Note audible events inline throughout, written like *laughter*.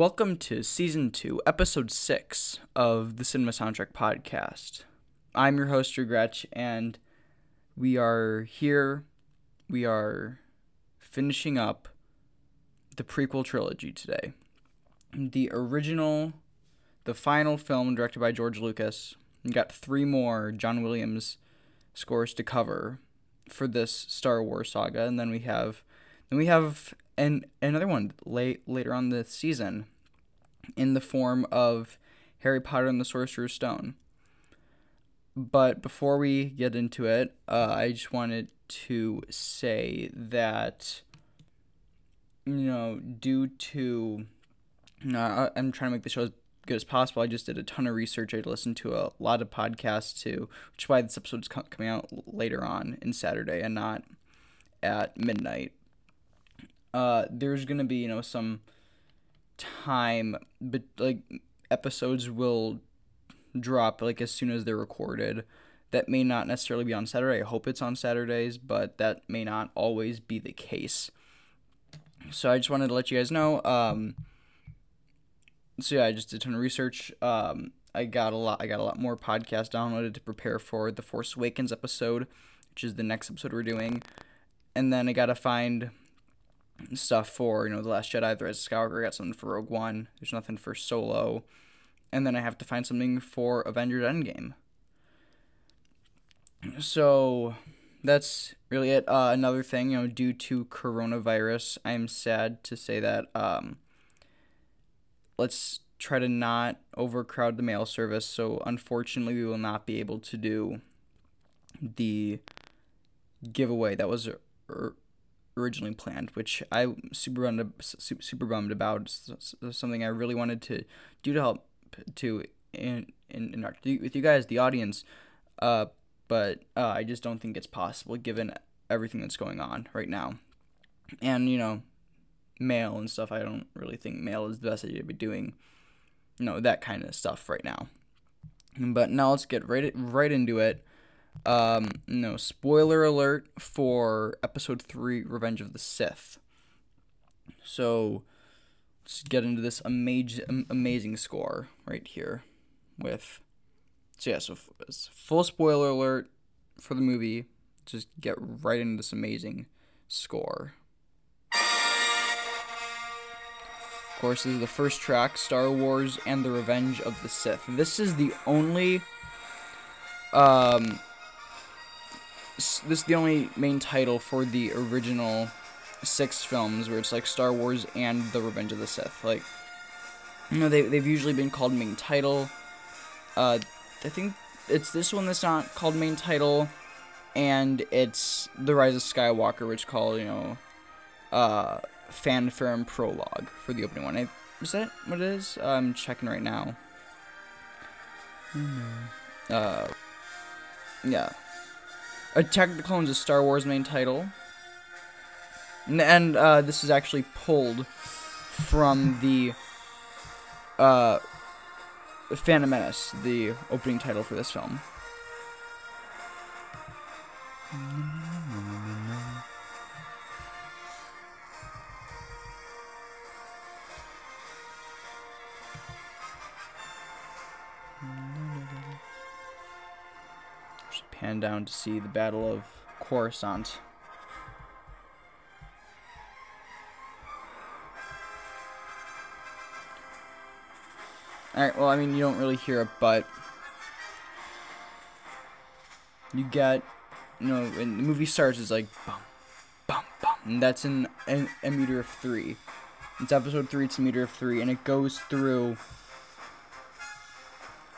Welcome to season two, episode six of the Cinema Soundtrack Podcast. I'm your host, Drew Gretsch, and we are here. We are finishing up the prequel trilogy today. The original, the final film directed by George Lucas. We got three more John Williams scores to cover for this Star Wars saga, and then we have, then we have and another one late later on this season in the form of Harry Potter and the Sorcerer's Stone. But before we get into it, uh, I just wanted to say that you know, due to you know, I'm trying to make the show as good as possible. I just did a ton of research. I listened to a lot of podcasts too, which is why this episode is coming out later on in Saturday and not at midnight uh, there's gonna be you know some time, but like episodes will drop like as soon as they're recorded. That may not necessarily be on Saturday. I hope it's on Saturdays, but that may not always be the case. So I just wanted to let you guys know. Um, so yeah, I just did a ton of research. Um, I got a lot. I got a lot more podcasts downloaded to prepare for the Force Awakens episode, which is the next episode we're doing. And then I gotta find stuff for you know the Last Jedi, The Rise of Skywalker. I got something for Rogue One. There's nothing for Solo, and then I have to find something for Avengers Endgame. So that's really it. Uh, another thing, you know, due to coronavirus, I'm sad to say that. Um, let's try to not overcrowd the mail service. So unfortunately, we will not be able to do the giveaway that was originally planned, which I super bummed, super bummed about. It's something I really wanted to do to help to in, in, interact with you guys, the audience. Uh, but uh, I just don't think it's possible given everything that's going on right now. And you know, mail and stuff. I don't really think mail is the best idea to be doing, you know, that kind of stuff right now. But now let's get right right into it. Um, no, spoiler alert for episode 3 Revenge of the Sith. So, let's get into this amazing amazing score right here with so yeah, so full spoiler alert for the movie. Just get right into this amazing score. Of course, this is the first track, Star Wars and the Revenge of the Sith. This is the only um this is the only main title for the original six films where it's like Star Wars and The Revenge of the Sith. Like, you know, they, they've usually been called main title. Uh, I think it's this one that's not called main title, and it's The Rise of Skywalker, which called, you know, uh, fanfare and prologue for the opening one. I, is that what it is? I'm checking right now. Uh, yeah. Attack the Clones is Star Wars main title. And, and uh, this is actually pulled from the uh, Phantom Menace, the opening title for this film. Pan down to see the Battle of Coruscant. Alright, well, I mean, you don't really hear it, but you get, you know, when the movie starts, it's like, bum, bum, bum, and that's in a, a meter of three. It's episode three, it's a meter of three, and it goes through,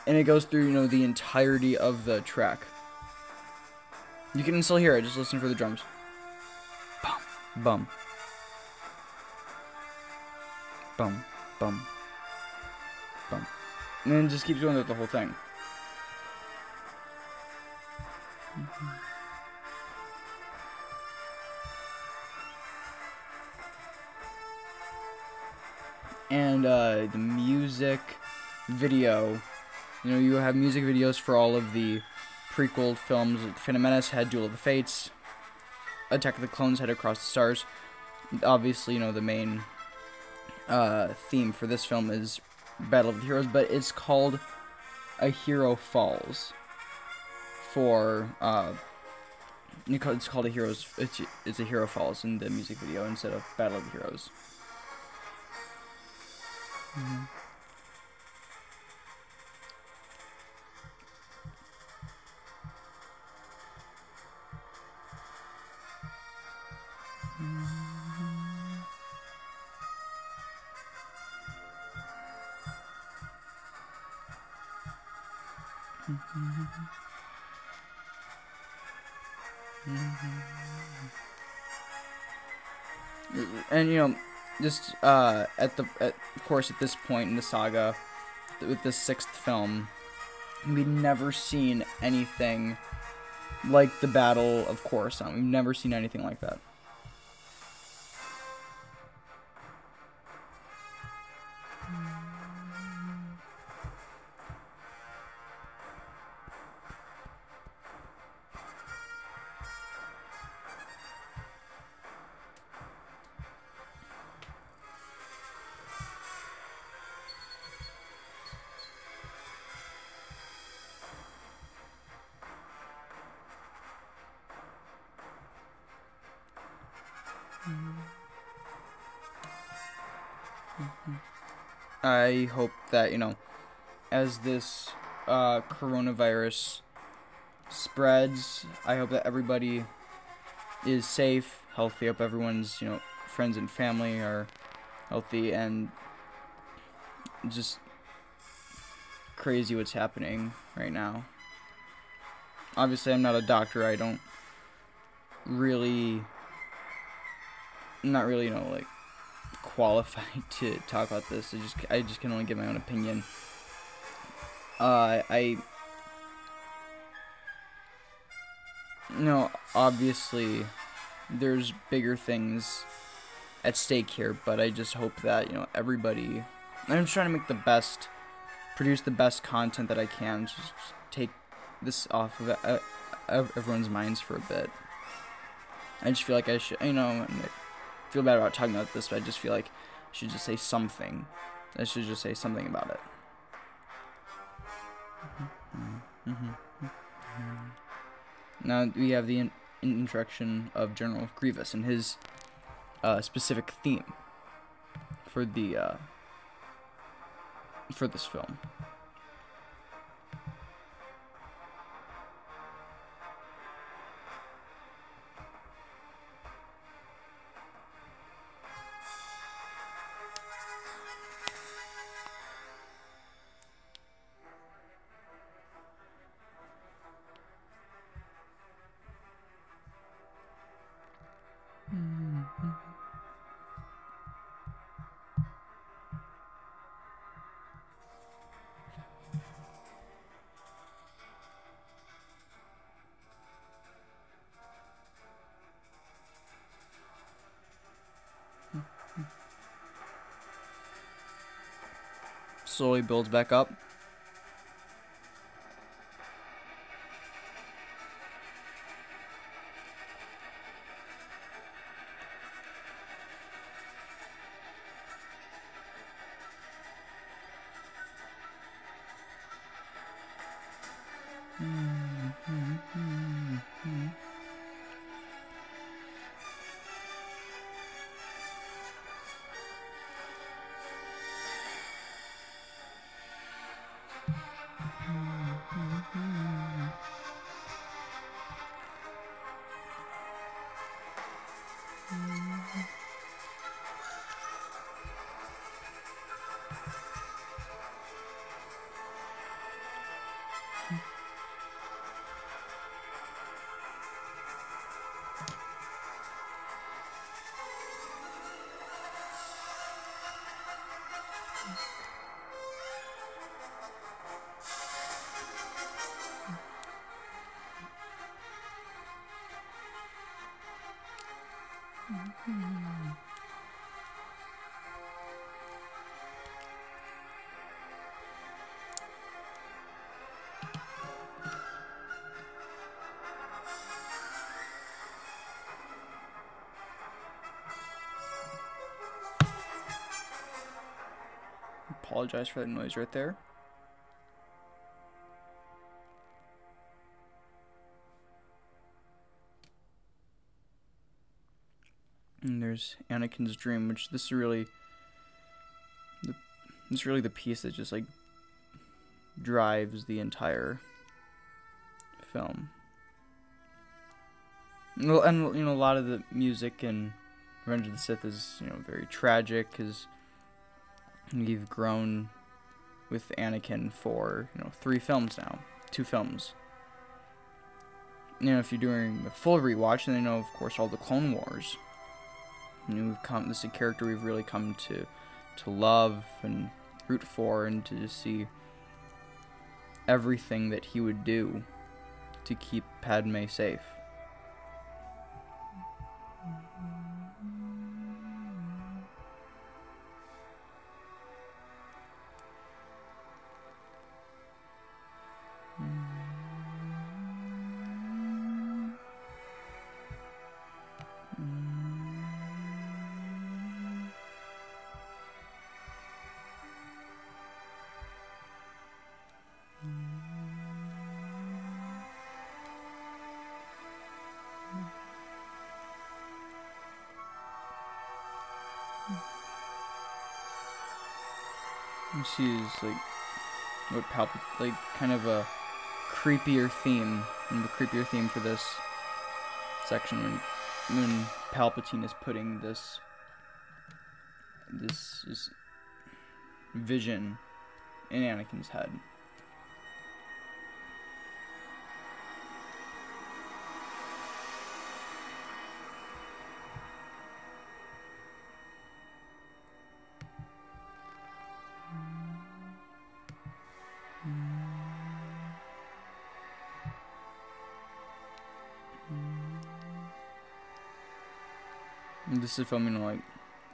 and it goes through, you know, the entirety of the track. You can still hear it, just listen for the drums. Bum, bum. Bum, bum. Bum. And then just keeps doing through the whole thing. And uh, the music video, you know, you have music videos for all of the prequel films. Phantom Menace had Duel of the Fates. Attack of the Clones had Across the Stars. Obviously, you know, the main uh, theme for this film is Battle of the Heroes, but it's called A Hero Falls for uh, it's called a heroes. It's it's a hero falls in the music video instead of Battle of the Heroes. Mm-hmm. You know, just uh, at the at, of course at this point in the saga, with the sixth film, we'd never seen anything like the Battle of Coruscant. We've never seen anything like that. I hope that, you know, as this uh, coronavirus spreads, I hope that everybody is safe, healthy. Hope everyone's, you know, friends and family are healthy and just crazy what's happening right now. Obviously, I'm not a doctor. I don't really, not really, you know, like qualified *laughs* to talk about this. I just I just can only give my own opinion. Uh, I know obviously there's bigger things at stake here, but I just hope that you know everybody. I'm trying to make the best, produce the best content that I can. Just take this off of uh, everyone's minds for a bit. I just feel like I should, you know, feel bad about talking about this, but I just feel like I should just say something. I should just say something about it. Now we have the in introduction of General Grievous and his uh, specific theme for the uh, for this film. Slowly builds back up. Apologize for that noise right there. And there's Anakin's dream, which this is really the this is really the piece that just like drives the entire film. And, and you know a lot of the music in Revenge of the Sith is you know very tragic because we've grown with Anakin for you know three films now, two films. You know, if you're doing a full rewatch, then you know, of course, all the Clone Wars. We've come. This is a character we've really come to to love and root for, and to see everything that he would do to keep Padme safe. She is like what Palp like kind of a creepier theme, and the creepier theme for this section when when Palpatine is putting this this, this vision in Anakin's head. This is a film, you know, like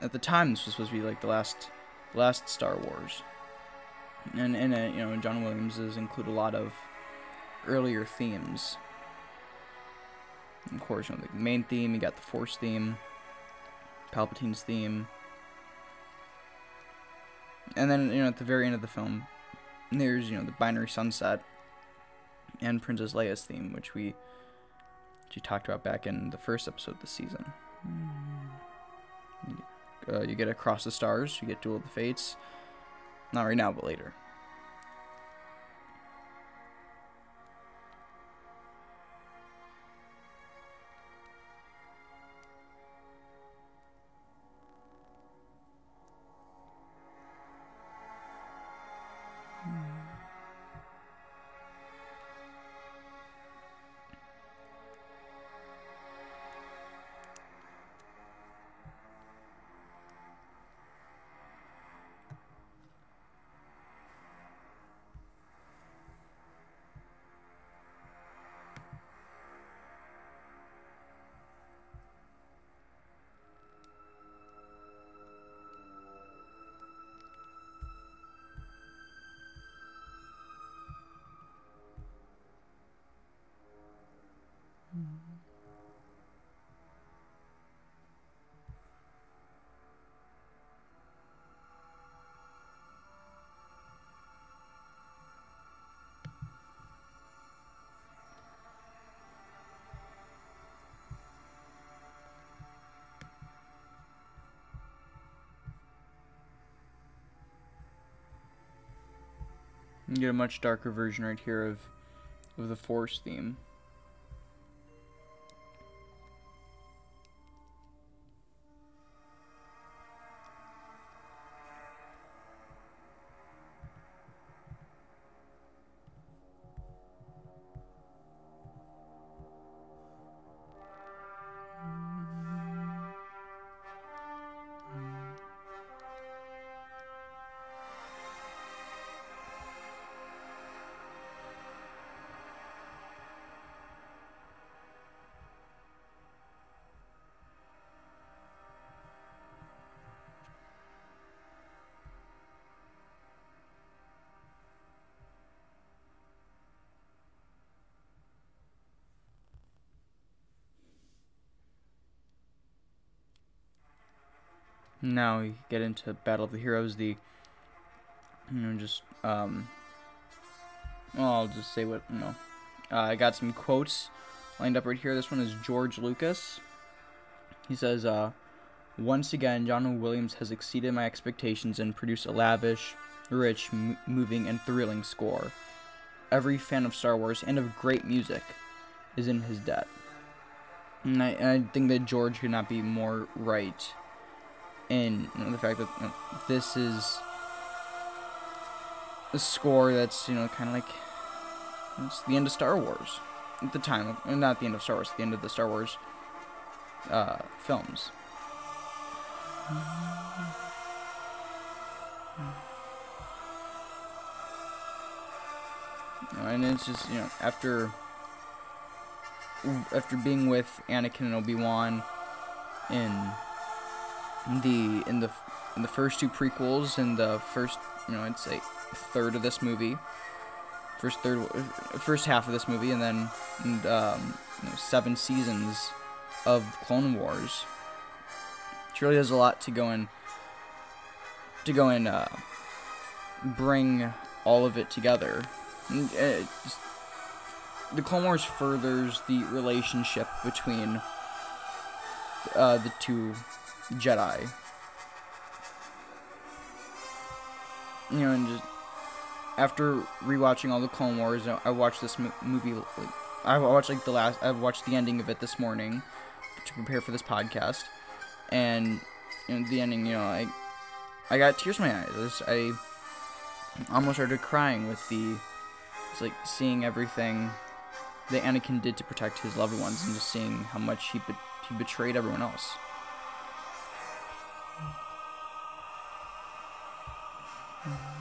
at the time this was supposed to be like the last, last Star Wars, and in it, uh, you know, John Williams has include a lot of earlier themes. Of course, you know, the main theme, you got the Force theme, Palpatine's theme, and then you know at the very end of the film, there's you know the binary sunset and Princess Leia's theme, which we she talked about back in the first episode of the season. Hmm. Uh, you get Across the Stars, you get Duel of the Fates. Not right now, but later. You get a much darker version right here of of the force theme. Now we get into Battle of the Heroes, the you know, just um, well, I'll just say what you know. Uh, I got some quotes lined up right here. This one is George Lucas. He says, uh, "Once again, John Williams has exceeded my expectations and produced a lavish, rich, moving, and thrilling score. Every fan of Star Wars and of great music is in his debt." And I, and I think that George could not be more right know, the fact that you know, this is a score that's you know kind of like it's the end of Star Wars at the time, not the end of Star Wars, the end of the Star Wars uh, films. And it's just you know after after being with Anakin and Obi Wan in the in the in the first two prequels and the first you know I'd say third of this movie, first third first half of this movie, and then and, um, you know, seven seasons of Clone Wars. It really does a lot to go in to go and uh, bring all of it together. And, uh, just, the Clone Wars furthers the relationship between uh, the two Jedi. You know, and just after rewatching all the Clone Wars, I watched this movie. Like, I watched like the last. I watched the ending of it this morning to prepare for this podcast, and you know, the ending. You know, I I got tears in my eyes. I almost started crying with the. It's like seeing everything that Anakin did to protect his loved ones, and just seeing how much he be- he betrayed everyone else. Mm-hmm.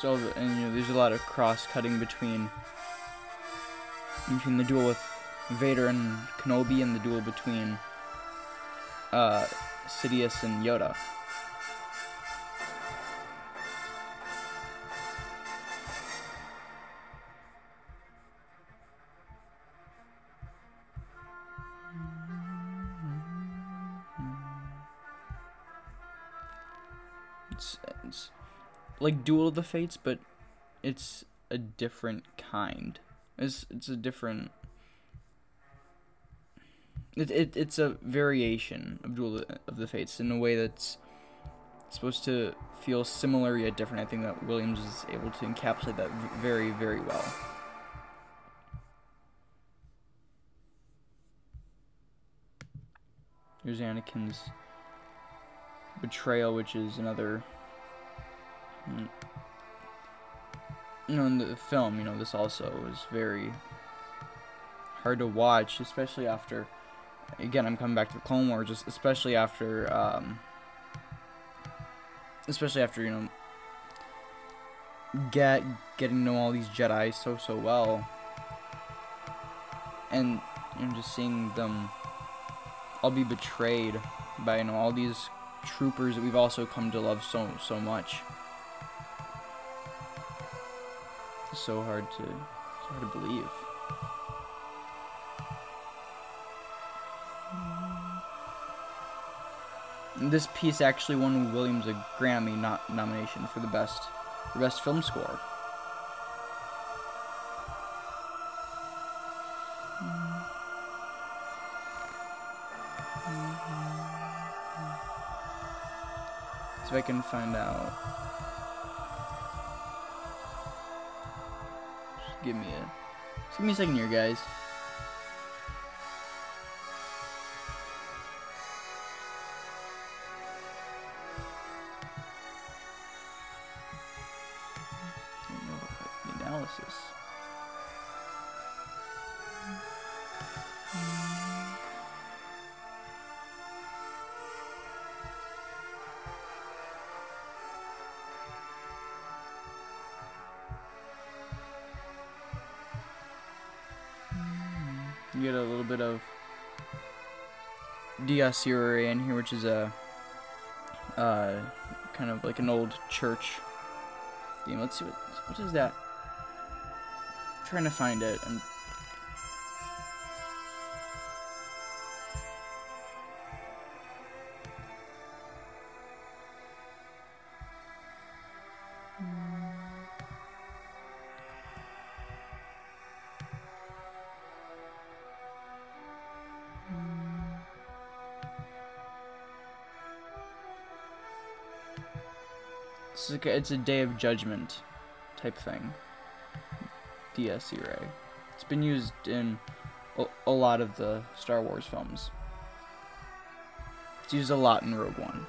So, and you know, there's a lot of cross-cutting between between the duel with Vader and Kenobi and the duel between uh, Sidious and Yoda. Like Duel of the Fates, but it's a different kind. It's it's a different. It, it it's a variation of Duel of the Fates in a way that's supposed to feel similar yet different. I think that Williams is able to encapsulate that very very well. Here's Anakin's betrayal, which is another. Mm, you know, in the film, you know, this also is very hard to watch, especially after. Again, I'm coming back to the Clone Wars, just especially after, um, especially after you know, get getting to know all these Jedi so so well, and you know, just seeing them all be betrayed by you know all these troopers that we've also come to love so so much. It's so hard to so hard to believe. This piece actually won Williams a Grammy not nomination for the best for best film score. Mm-hmm. See if I can find out. Give me a give me a second here, guys. Irae in here, which is a uh, kind of like an old church theme. Let's see what what is that. I'm trying to find it. and. Like a, it's a day of judgment type thing. Dies Irae. It's been used in a, a lot of the Star Wars films. It's used a lot in Rogue One.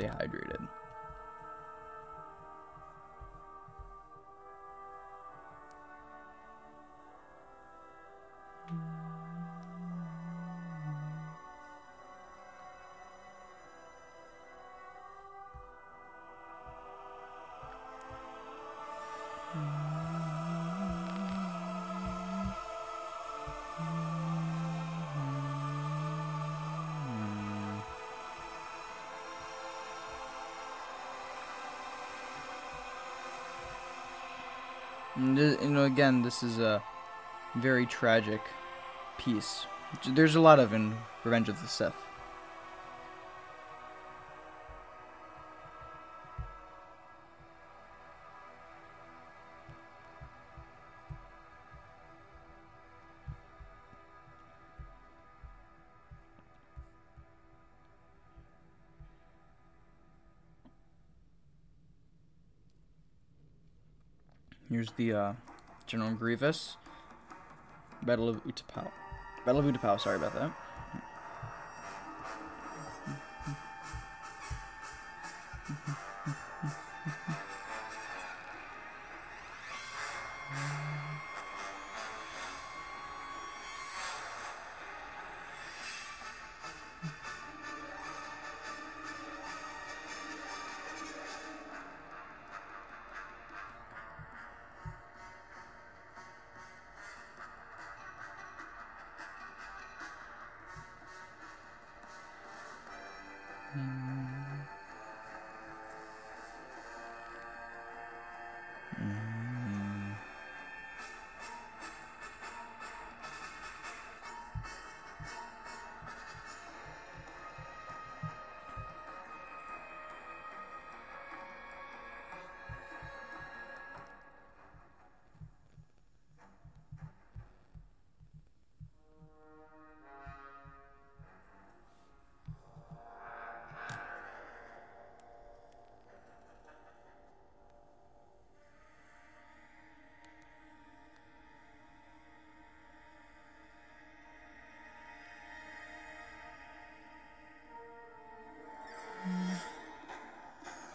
Stay hydrated. And you know, again, this is a very tragic piece. There's a lot of in Revenge of the Sith. The uh, General Grievous. Battle of Utapau. Battle of Utapau, sorry about that.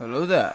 Hello there.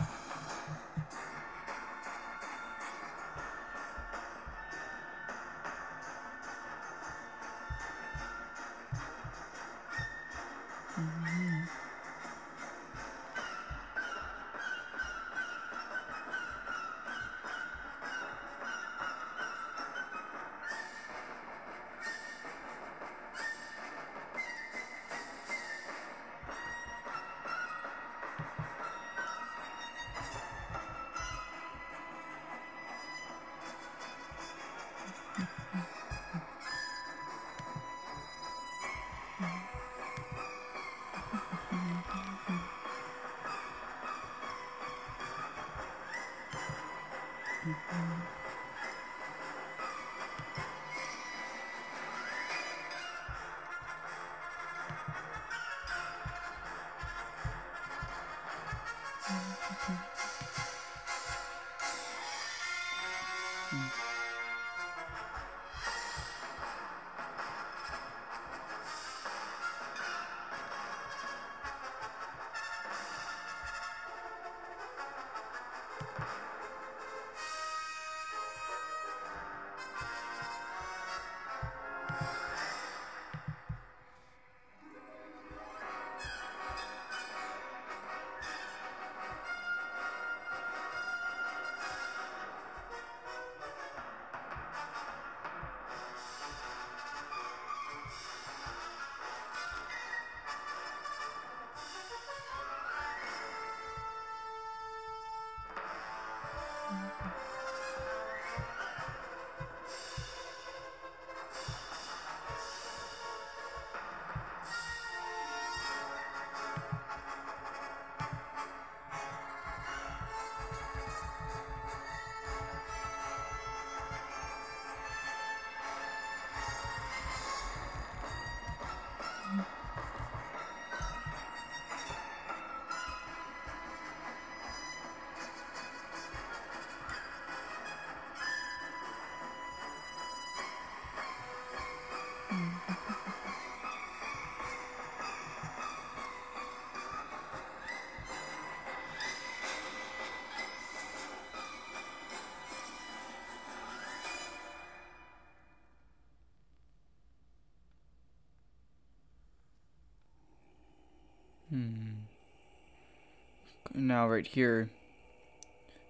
Right here,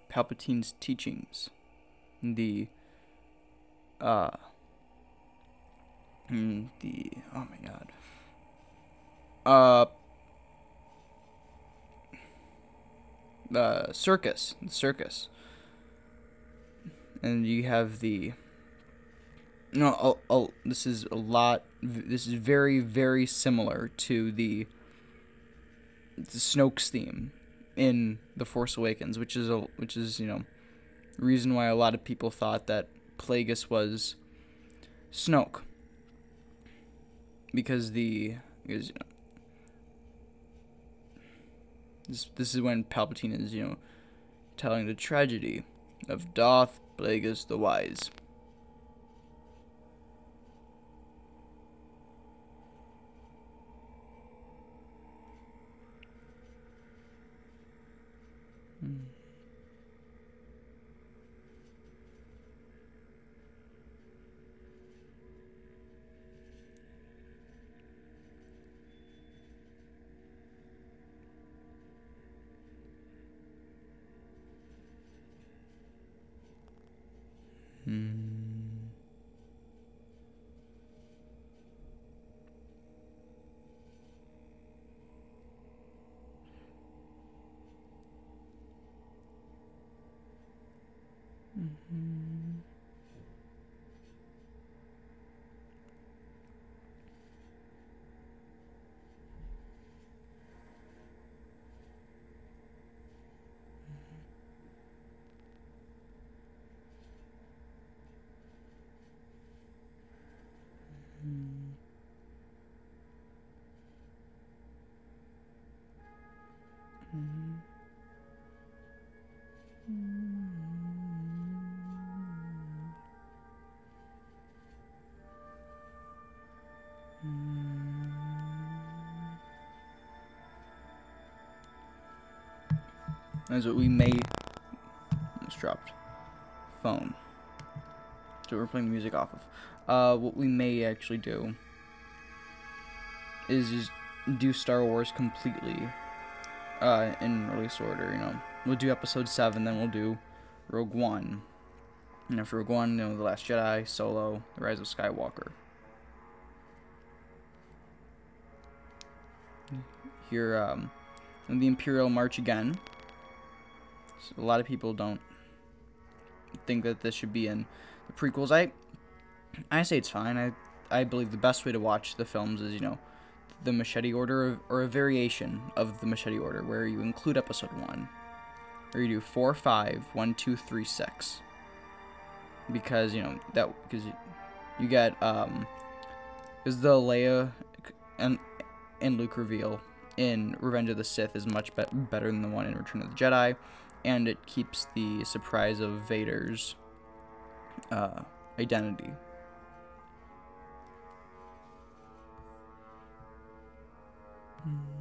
Palpatine's teachings, the uh, mm, the oh my god, uh, the circus, the circus, and you have the. No, oh, oh, this is a lot. This is very, very similar to the the Snoke's theme in The Force Awakens, which is a which is you know reason why a lot of people thought that Plagueis was Snoke because the because you know this this is when Palpatine is you know telling the tragedy of Darth Plagueis the Wise. That's what we may. Almost dropped. Phone. So we're playing music off of. Uh, what we may actually do is just do Star Wars completely uh, in release order. You know, we'll do Episode Seven, then we'll do Rogue One, and after Rogue One, you know, The Last Jedi, Solo, The Rise of Skywalker. Here, um, the Imperial March again. So a lot of people don't think that this should be in the prequels. I I say it's fine. I I believe the best way to watch the films is, you know, the machete order or a variation of the machete order where you include episode 1 or you do 4 5 1 2 3 6 because you know that because you, you get um is the Leia and and Luke reveal in Revenge of the Sith is much be- better than the one in Return of the Jedi, and it keeps the surprise of Vader's uh, identity. You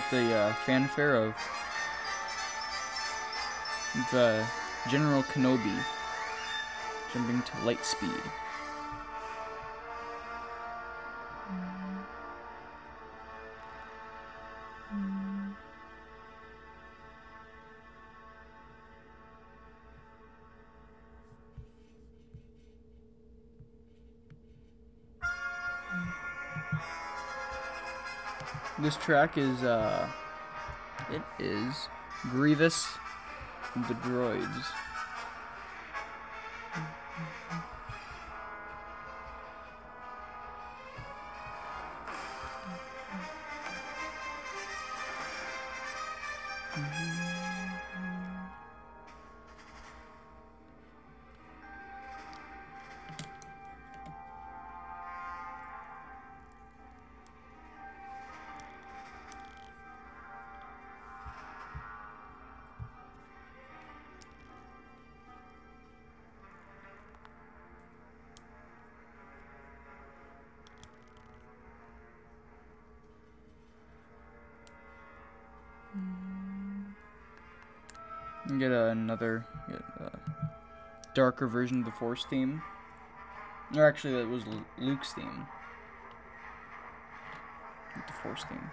get the uh, fanfare of the General Kenobi jumping to light speed. This track is uh it is Grievous the Droids. Darker version of the Force theme. Or actually, that was Luke's theme. The Force theme.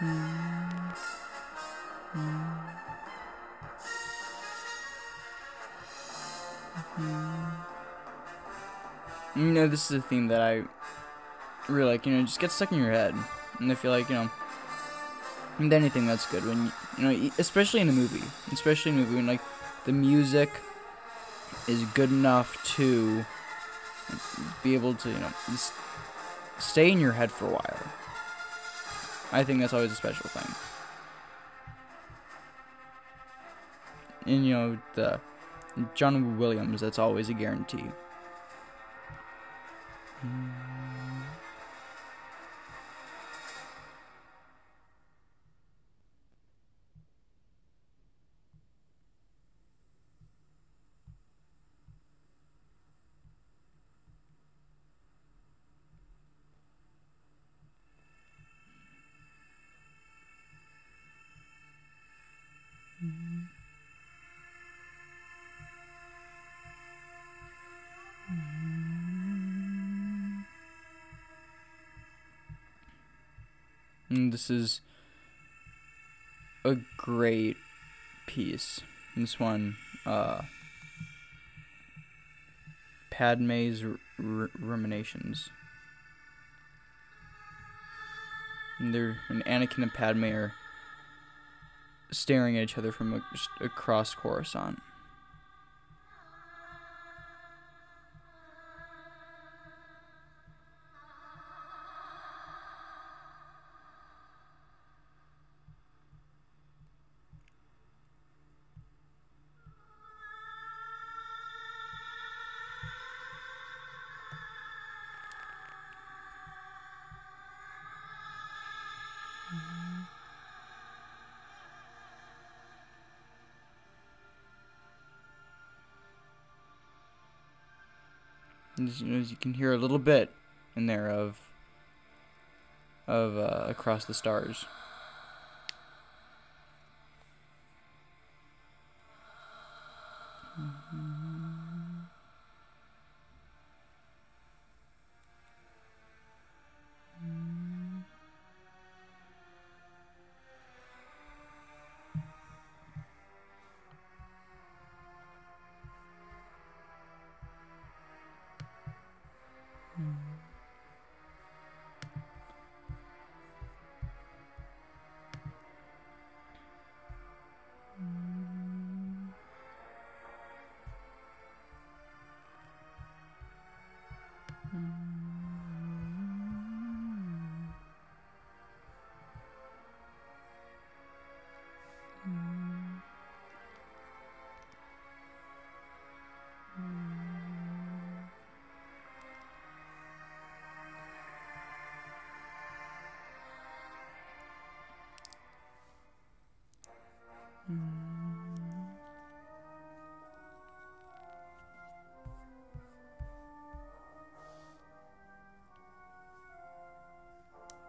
Mm. Mm. Mm. You know, this is a theme that I really like you know just get stuck in your head, and I feel like you know. And anything that's good when you, you know, especially in a movie, especially in a movie when like the music is good enough to be able to you know stay in your head for a while. I think that's always a special thing. And you know the John Williams, that's always a guarantee. And this is a great piece. This one, uh, Padme's ruminations. And they're and Anakin and Padme are staring at each other from across Coruscant. As, as you can hear a little bit in there of of uh, across the stars.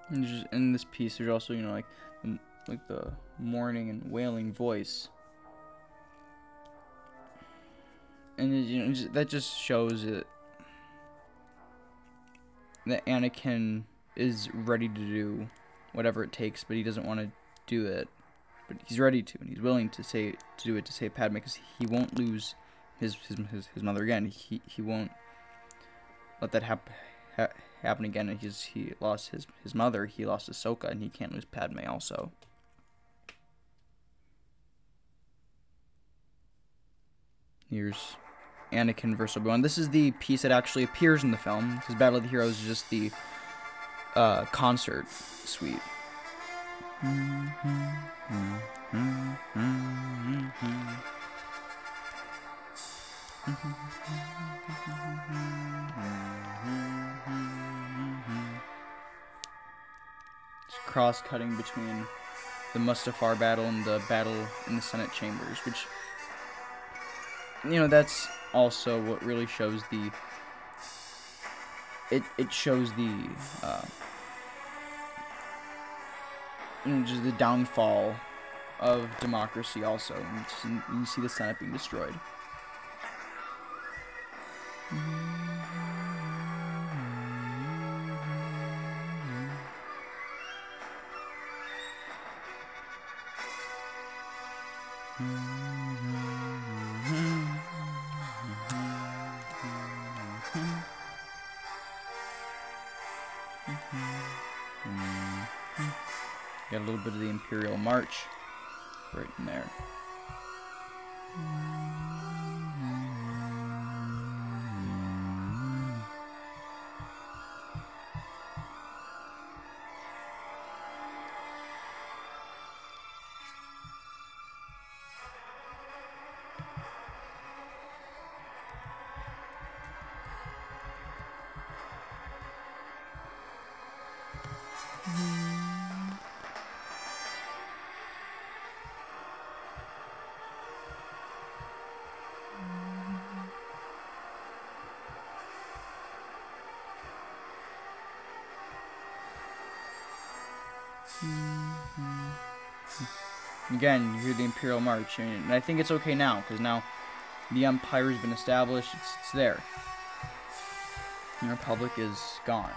And just in this piece, there's also you know like like the mourning and wailing voice, and you know that just shows it that Anakin is ready to do whatever it takes, but he doesn't want to do it. But he's ready to, and he's willing to say to do it to save Padme because he won't lose his his his, his mother again. He he won't let that happen. Ha- happen again. and He's he lost his his mother. He lost Ahsoka, and he can't lose Padme also. Here's Anakin versus Obi Wan. This is the piece that actually appears in the film. Because Battle of the Heroes is just the uh, concert suite. It's cross cutting between the Mustafar battle and the battle in the Senate chambers, which you know that's also what really shows the it it shows the uh, you know, just the downfall of democracy also and you see the senate being destroyed little Again, you hear the Imperial March, and I think it's okay now, because now the Empire's been established, it's, it's there. The Republic is gone.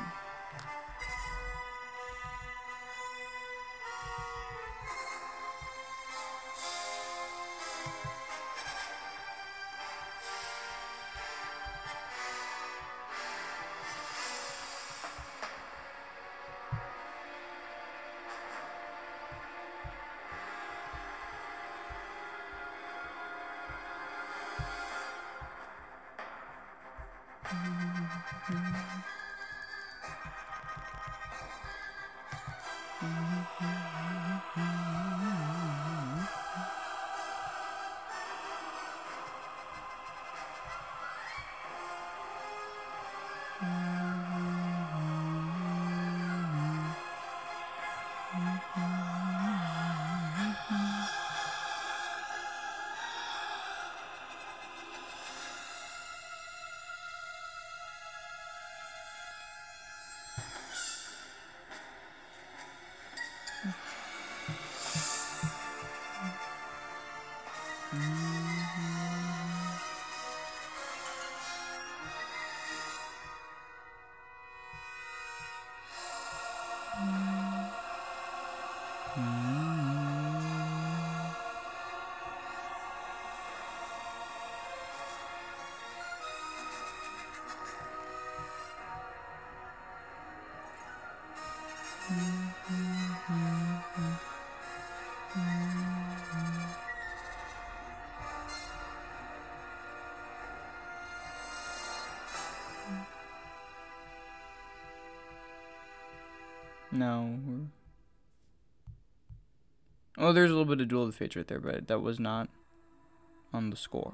Mm-hmm. mm-hmm. mm-hmm. mm-hmm. No. Oh, there's a little bit of Duel of the Fates right there, but that was not on the score.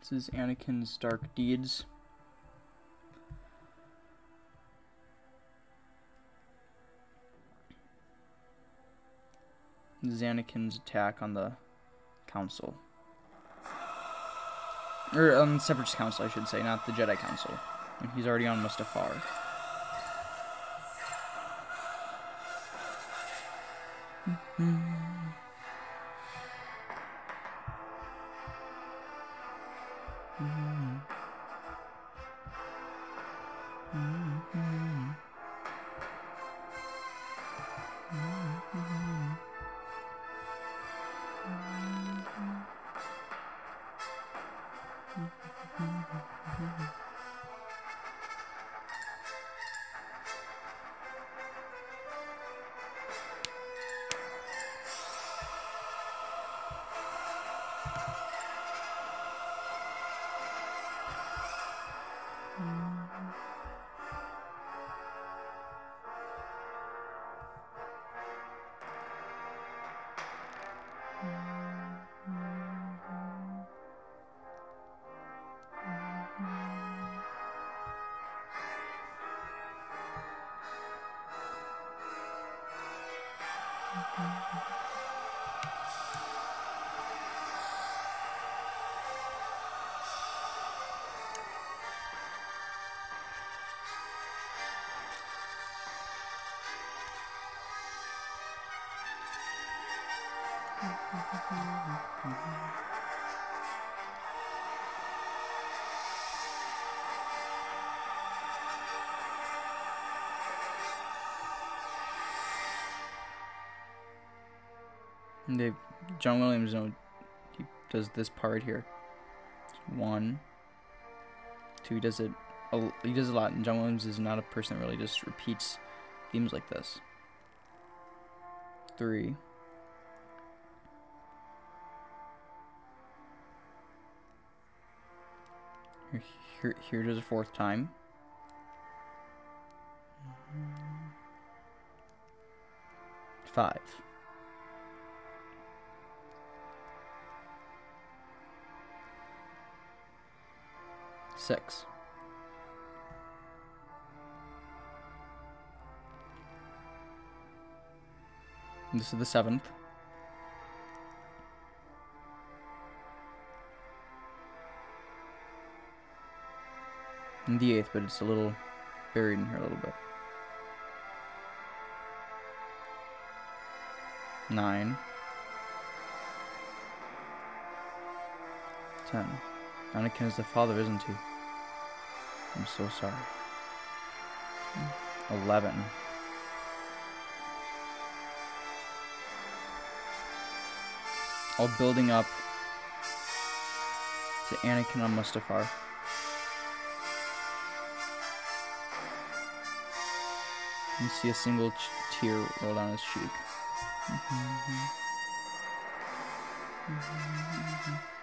This is Anakin's Dark Deeds. Zanakin's attack on the Council. Or on the Separatist Council, I should say, not the Jedi Council. And he's already on Mustafar. Mm -hmm. John Williams know, he does this part here. One, two. He does it. A, he does a lot, and John Williams is not a person that really just repeats themes like this. Three. Here, here, here does a fourth time. Five. Six. And this is the seventh. And the eighth, but it's a little buried in here a little bit. Nine. Ten. Anakin is the father, isn't he? I'm so sorry. Eleven. All building up to Anakin on Mustafar. You see a single tear roll down his cheek. Here's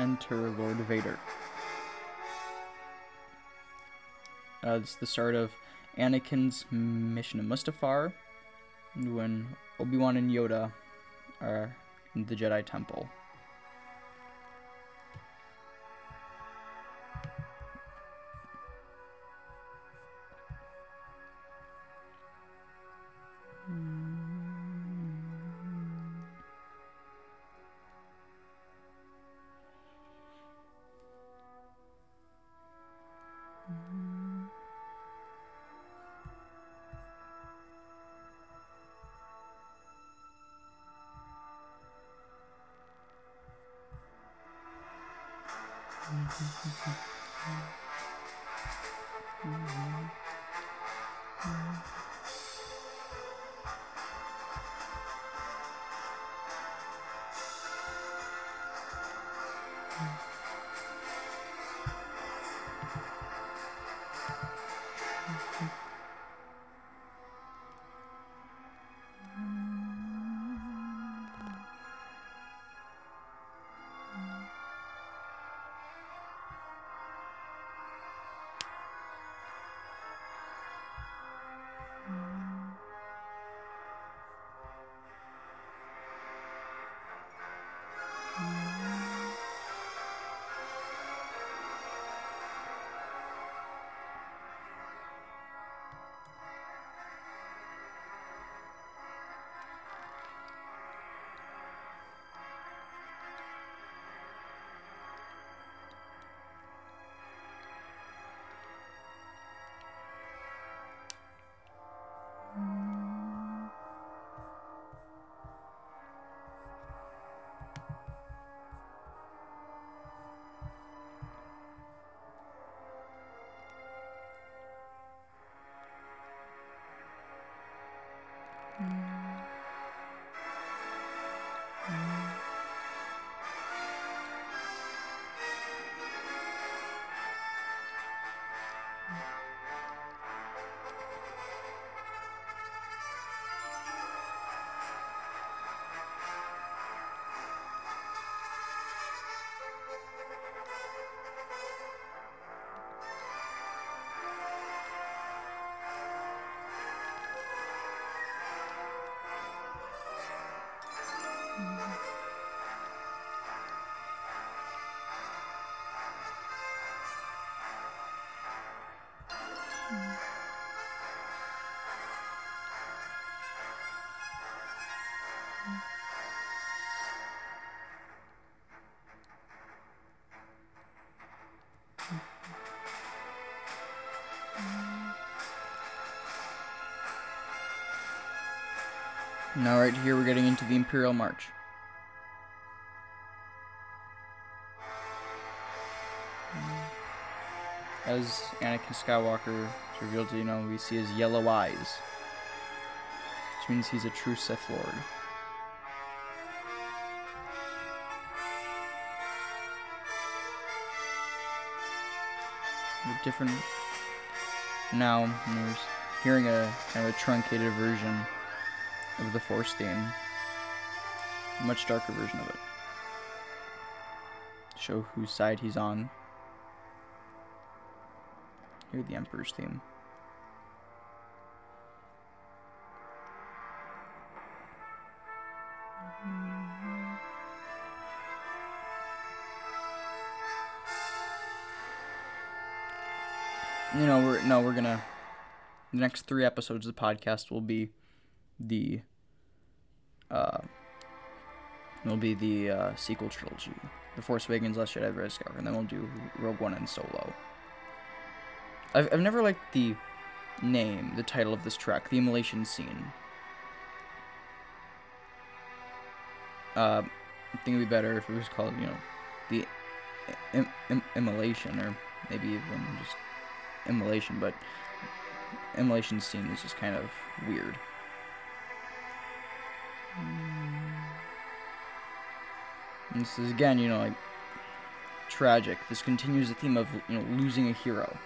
enter Lord Vader. Uh, it's the start of Anakin's mission to Mustafar when Obi-Wan and Yoda are in the Jedi Temple. Mm-hmm. mm-hmm. mm-hmm. mm-hmm. Now, right here, we're getting into the Imperial March. As Anakin Skywalker is revealed, to you know, we see his yellow eyes, which means he's a true Sith Lord. The different now there's hearing a kind of a truncated version of the Force theme, a much darker version of it. Show whose side he's on. Hear the Emperor's theme. You know, we're no, we're gonna. The next three episodes of the podcast will be the. Will be the uh, sequel trilogy, The Force Awakens, Last Jedi, Rise Skywalker, and then we'll do Rogue One and Solo. I've I've never liked the name, the title of this track, the immolation scene. Uh, I think it'd be better if it was called, you know, the Im- Im- immolation, or maybe even just immolation, but immolation scene is just kind of weird. And this is again, you know, like tragic. This continues the theme of you know losing a hero,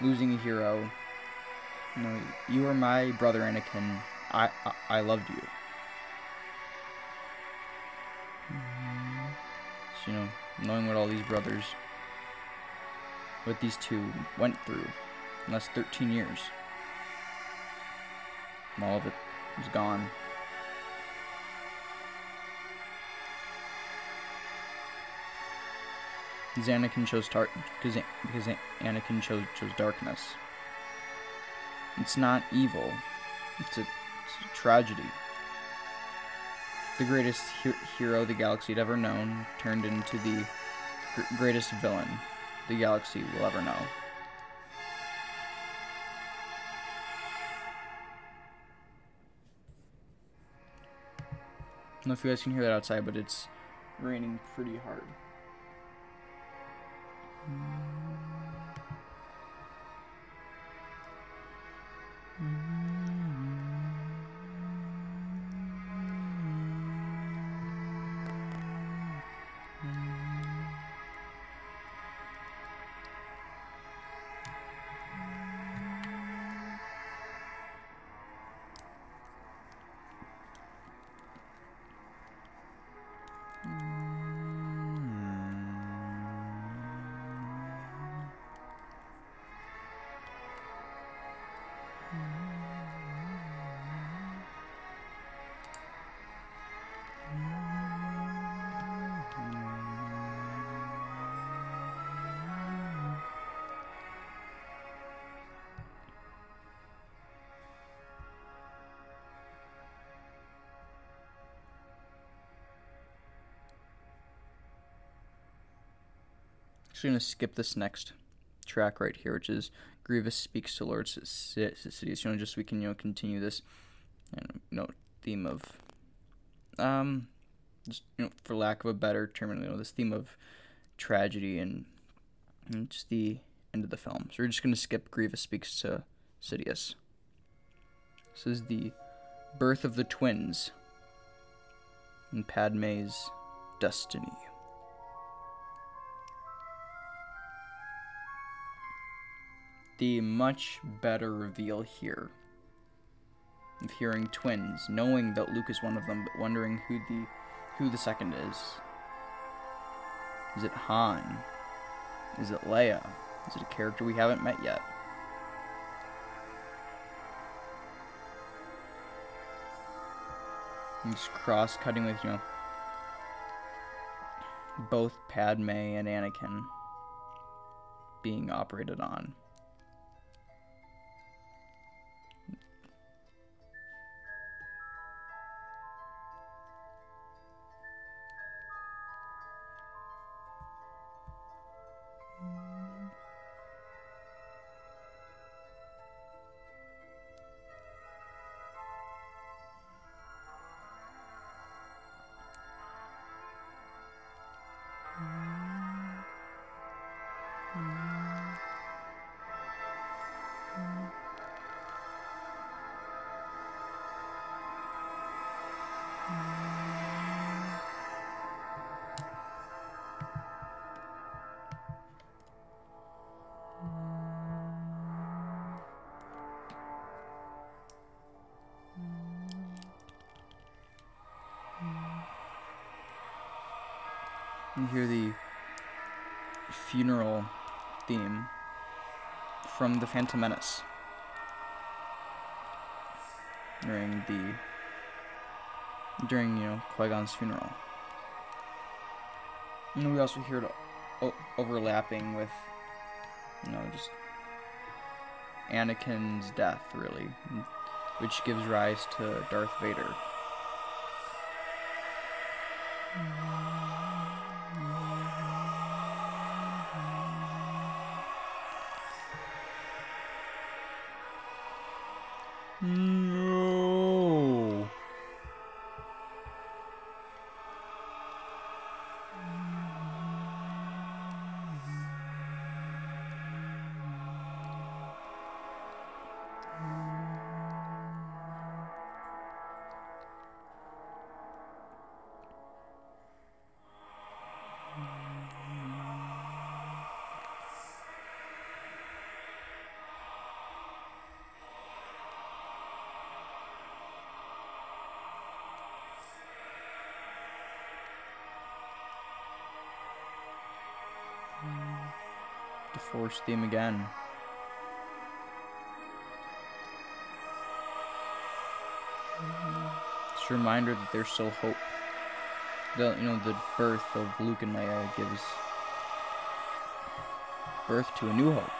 losing a hero. You know, you were my brother, Anakin. I I, I loved you. So, you know, knowing what all these brothers, what these two went through in last 13 years. All of it was gone. Because Anakin chose tar- because because Anakin chose chose darkness. It's not evil. It's a, it's a tragedy. The greatest he- hero the galaxy had ever known turned into the gr- greatest villain the galaxy will ever know. I don't know if you guys can hear that outside, but it's raining pretty hard. Mm. Actually, gonna skip this next track right here, which is Grievous speaks to Lord Sidious. You know, just so we can you know continue this, you know, theme of, um, just you know, for lack of a better term, you know, this theme of tragedy and, and just the end of the film. So we're just gonna skip Grievous speaks to Sidious. This is the birth of the twins and Padme's destiny. The much better reveal here of hearing twins, knowing that Luke is one of them, but wondering who the who the second is. Is it Han? Is it Leia? Is it a character we haven't met yet? And just cross cutting with, you know, both Padme and Anakin being operated on. You hear the funeral theme from the Phantom Menace during the during you know Qui Gon's funeral. And we also hear it overlapping with you know just Anakin's death, really, which gives rise to Darth Vader. No. Theme again. It's a reminder that there's still hope. The you know the birth of Luke and Leia gives birth to a new hope.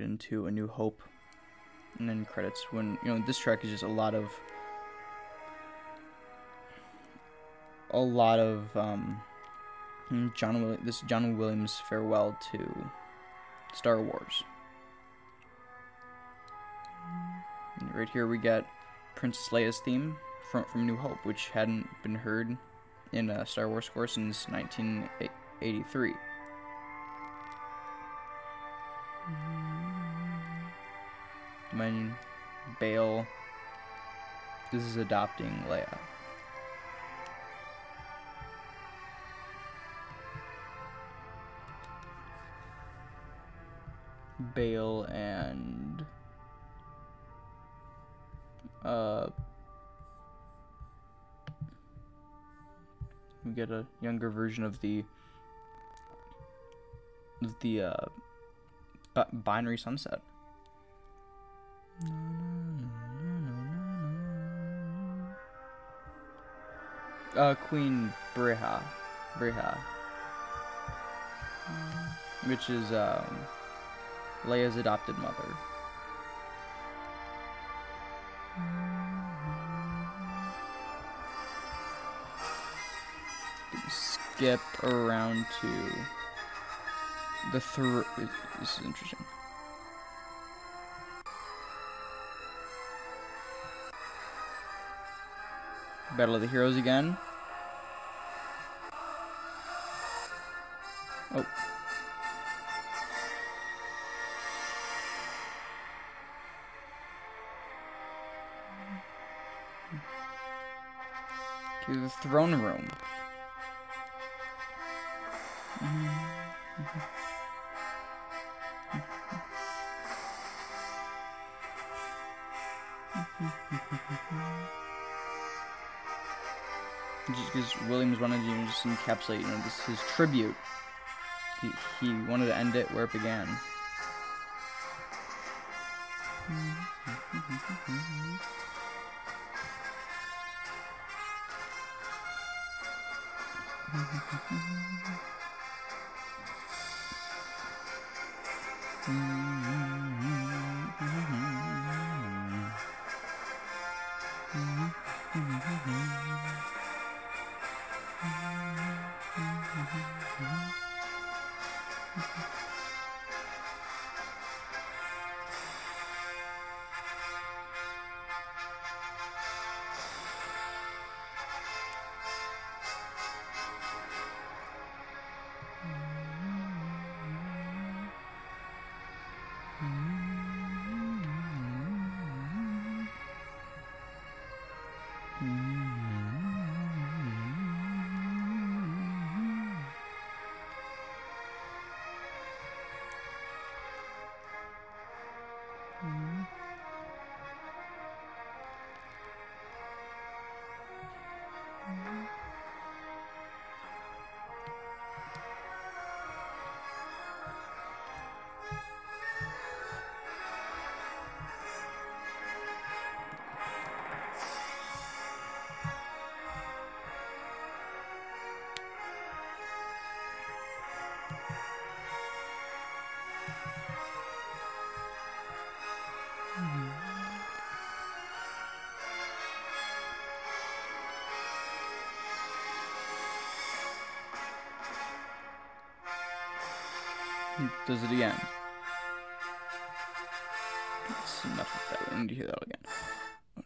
Get into A New Hope, and then credits. When you know this track is just a lot of a lot of um, John this John Williams farewell to Star Wars. And right here we get Princess Leia's theme from from New Hope, which hadn't been heard in a Star Wars score since 1983. When Bail this is adopting Leia. Bail and uh we get a younger version of the of the uh bi- binary sunset. Uh, Queen Breha, Breha, which is um, Leia's adopted mother. Skip around to the thr. This is interesting. Battle of the Heroes again. Oh. Okay, the throne room. Wanted to just encapsulate, you know, this his tribute. He, he wanted to end it where it began. Does it again. That's enough of that. We need to hear that again.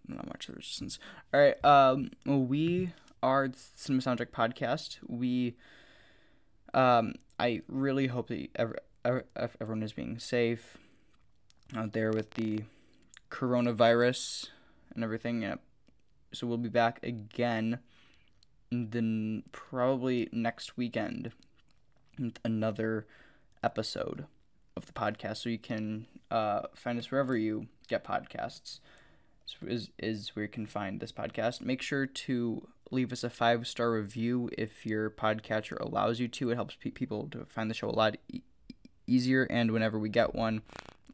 Not much resistance. All right. Um, we are the Cinema Soundtrack Podcast. We, um, I really hope that ever, ever, everyone is being safe out there with the coronavirus and everything. Yeah. So we'll be back again. Then probably next weekend. Another episode of the podcast, so you can uh, find us wherever you get podcasts. Is is where you can find this podcast. Make sure to leave us a five star review if your podcatcher allows you to. It helps pe- people to find the show a lot e- easier. And whenever we get one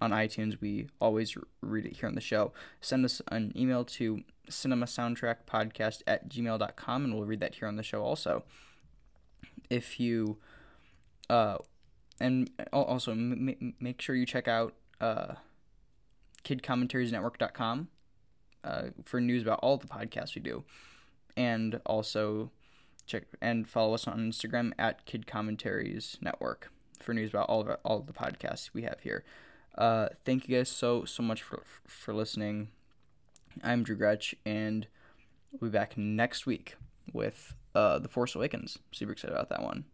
on iTunes, we always read it here on the show. Send us an email to cinema soundtrack podcast at gmail.com and we'll read that here on the show also. If you uh, and also m- make sure you check out uh, kidcommentariesnetwork.com uh, for news about all the podcasts we do. And also check and follow us on instagram at kid commentaries network for news about all of our, all of the podcasts we have here. Uh, thank you guys so so much for for listening. I'm drew gretch and we'll be back next week with uh, the force awakens. Super excited about that one